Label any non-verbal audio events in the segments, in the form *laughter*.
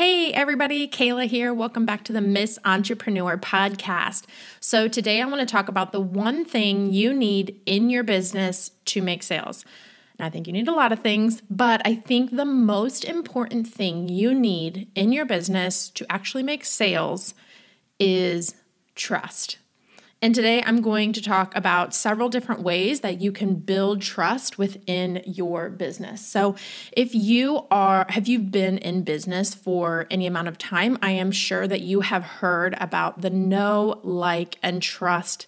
Hey, everybody, Kayla here. Welcome back to the Miss Entrepreneur podcast. So, today I want to talk about the one thing you need in your business to make sales. I think you need a lot of things, but I think the most important thing you need in your business to actually make sales is trust. And today I'm going to talk about several different ways that you can build trust within your business. So, if you are have you been in business for any amount of time, I am sure that you have heard about the know, like and trust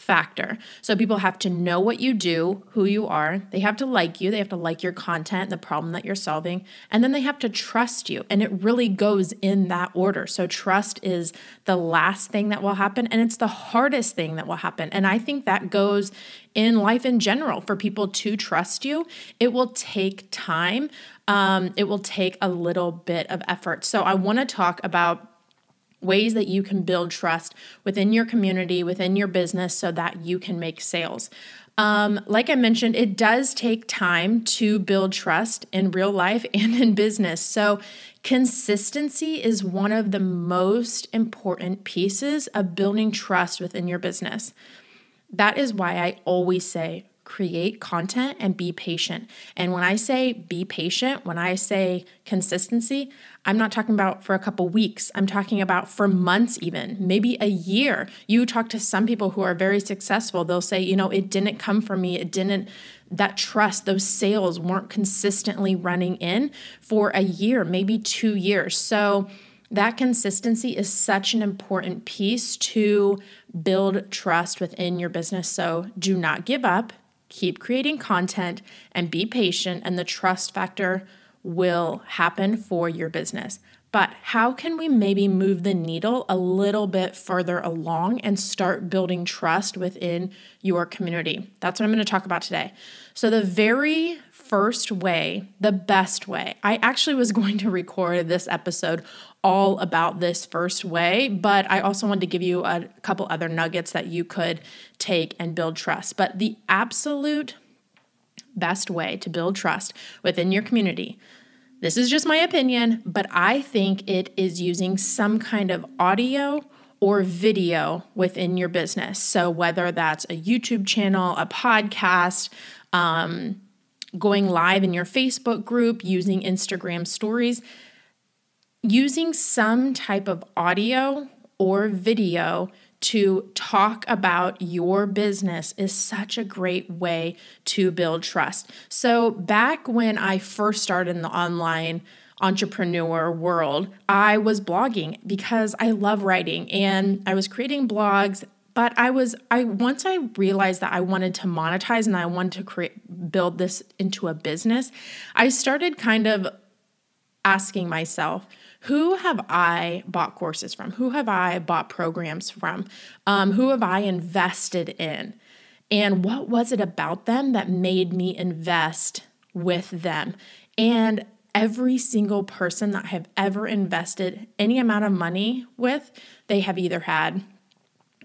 factor. So people have to know what you do, who you are. They have to like you. They have to like your content, the problem that you're solving, and then they have to trust you. And it really goes in that order. So trust is the last thing that will happen and it's the hardest thing that will happen. And I think that goes in life in general for people to trust you. It will take time. Um, it will take a little bit of effort. So I want to talk about ways that you can build trust within your community, within your business, so that you can make sales. Um, like I mentioned, it does take time to build trust in real life *laughs* and in business. So, consistency is one of the most important pieces of building trust within your business. That is why I always say create content and be patient. And when I say be patient, when I say consistency, I'm not talking about for a couple weeks. I'm talking about for months, even maybe a year. You talk to some people who are very successful, they'll say, you know, it didn't come from me. It didn't, that trust, those sales weren't consistently running in for a year, maybe two years. So, that consistency is such an important piece to build trust within your business. So do not give up keep creating content and be patient, and the trust factor will happen for your business. But how can we maybe move the needle a little bit further along and start building trust within your community? That's what I'm going to talk about today. So, the very first way, the best way, I actually was *laughs* going to record this episode all about this first way, but I also wanted to give you a couple other nuggets that you could take and build trust. But the absolute best way to build trust within your community. This is just my opinion, but I think it is using some kind of audio or video within your business. So, whether that's a YouTube channel, a podcast, um, going live in your Facebook group, using Instagram stories, using some type of audio or video to talk about your business is such a great way to build trust. So, back when I first started in the online entrepreneur world, I was blogging because I love writing and I was creating blogs. But I was I once I realized that I wanted to monetize and I wanted to create build this into a business, I started kind of asking myself, who have I bought courses from? Who have I bought programs from? Um, who have I invested in? And what was it about them that made me invest with them? And every single person that I have ever invested any amount of money with, they have either had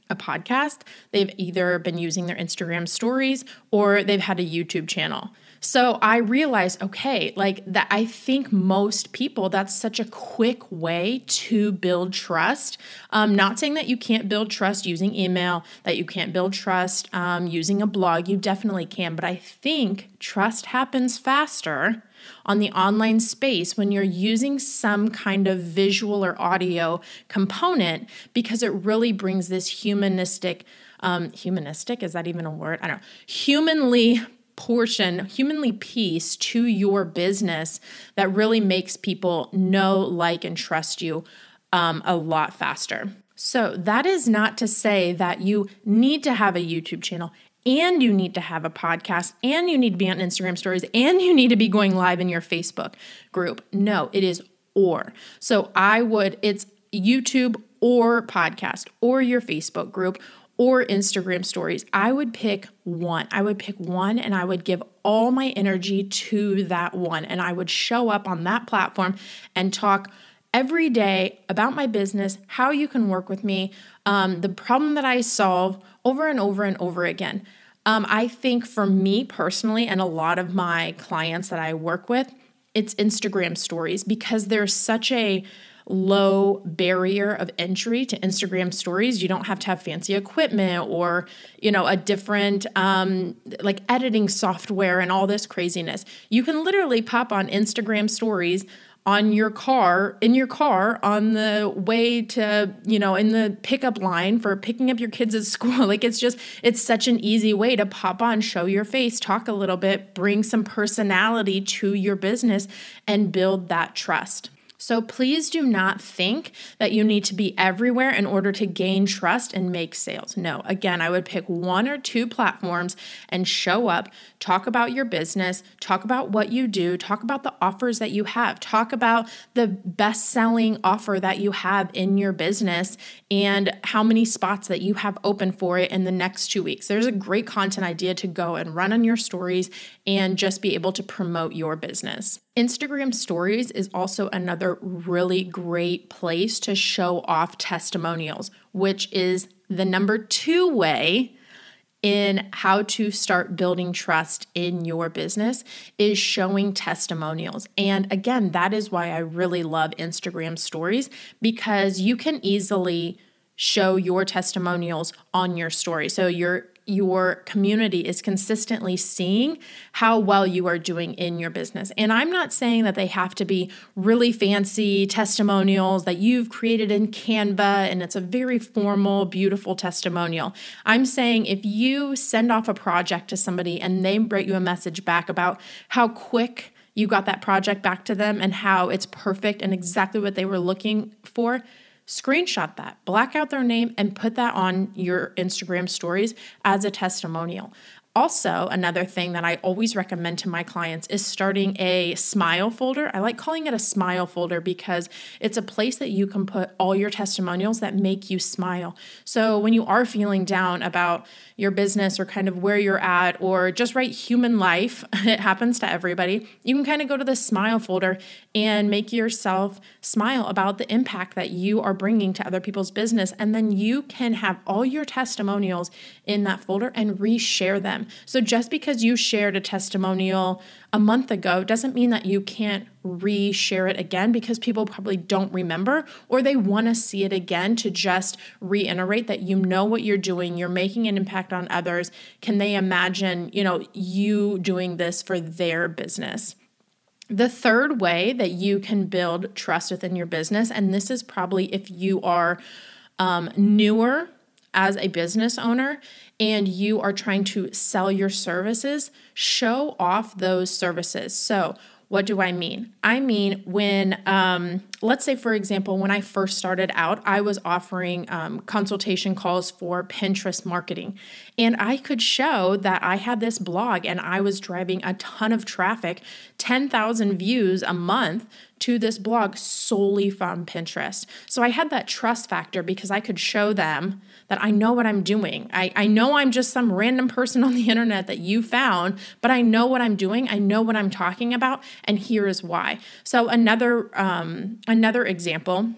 a podcast, they've either been using their Instagram stories, or they've had a YouTube channel. So I realized, okay, like that I think most people, that's such a quick way to build trust. Um, not saying that you can't build trust using email, that you can't build trust um, using a blog, you definitely can. But I think trust happens faster on the online space when you're using some kind of visual or audio component because it really brings this humanistic um, humanistic is that even a word i don't know humanly portion, humanly piece to your business that really makes people know, like, and trust you um, a lot faster. So, that is not to say that you need to have a YouTube channel and you need to have a podcast and you need to be on Instagram stories and you need to be going live in your Facebook group. No, it is or. So, I would, it's YouTube or podcast or your Facebook group or Instagram stories, I would pick one. I would pick one and I would give all my energy to that one. And I would show up on that platform and talk every day about my business, how you can work with me, um, the problem that I solve over and over and over again. Um, I think for me personally, and a lot of my clients that I work with, it's Instagram stories because there's such a low barrier of entry to Instagram stories. You don't have to have fancy equipment or, you know, a different um, like editing software and all this craziness. You can literally pop on Instagram stories on your car in your car on the way to you know in the pickup line for picking up your kids at school *laughs* like it's just it's such an easy way to pop on show your face talk a little bit bring some personality to your business and build that trust so please do not think that you need to be everywhere in order to gain trust and make sales. No, again, I would pick one or two platforms and show up, talk about your business, talk about what you do, talk about the offers that you have, talk about the best selling offer that you have in your business and how many spots that you have open for it in the next two weeks. There's a great content idea to go and run on your stories and just be able to promote your business. Instagram stories is also another really great place to show off testimonials, which is the number two way in how to start building trust in your business is showing testimonials. And again, that is why I really love Instagram stories because you can easily show your testimonials on your story. So you're your community is consistently seeing how well you are doing in your business. And I'm not saying that they have to be really fancy testimonials that you've created in Canva and it's a very formal, beautiful testimonial. I'm saying if you send off a project to somebody and they write you a message back about how quick you got that project back to them and how it's perfect and exactly what they were looking for screenshot that, black out their name, and put that on your Instagram stories as a testimonial. Also, another thing that I always recommend to my clients is starting a smile folder. I like calling it a smile folder because it's a place that you can put all your testimonials that make you smile. So, when you are feeling down about your business or kind of where you're at or just right human life, *laughs* it happens to everybody, you can kind of go to the smile folder and make yourself smile about the impact that you are bringing to other people's business. And then you can have all your testimonials in that folder and reshare them. So just because you shared a testimonial a month ago doesn't mean that you can't reshare it again because people probably don't remember or they want to see it again to just reiterate that you know what you're doing, you're making an impact on others. Can they imagine, you know, you doing this for their business? The third way that you can build trust within your business, and this is probably if you are um, newer as a business owner and you are trying to sell your services, show off those services. So, what do I mean? I mean, when, um, let's say, for example, when I first started out, I was offering um, consultation calls for Pinterest marketing. And I could show that I had this blog and I was driving a ton of traffic, 10,000 views a month to this blog solely from Pinterest. So I had that trust factor because I could show them that I know what I'm doing. I, I know I'm just some random person on the internet that you found, but I know what I'm doing. I know what I'm talking about, and here is why. So another um, another example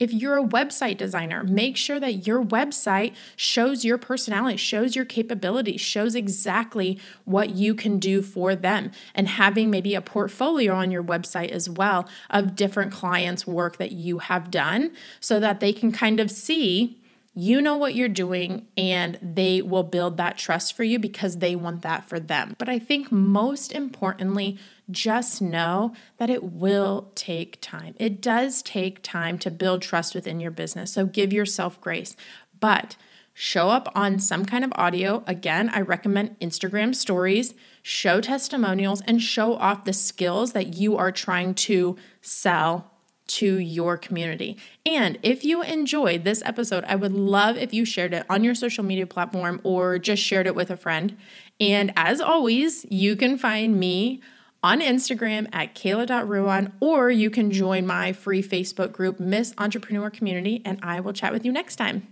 if you're a website designer, make sure that your website shows your personality, shows your capabilities, shows exactly what you can do for them. And having maybe a portfolio on your website as well of different clients' work that you have done so that they can kind of see you know what you're doing, and they will build that trust for you because they want that for them. But I think most importantly, just know that it will take time. It does take time to build trust within your business. So give yourself grace. But show up on some kind of audio. Again, I recommend Instagram stories, show testimonials, and show off the skills that you are trying to sell to your community. And if you enjoyed this episode, I would love if you shared it on your social media platform or just shared it with a friend. And as always, you can find me on Instagram at kayla.ruan, or you can join my free Facebook group, Miss Entrepreneur Community, and I will chat with you next time.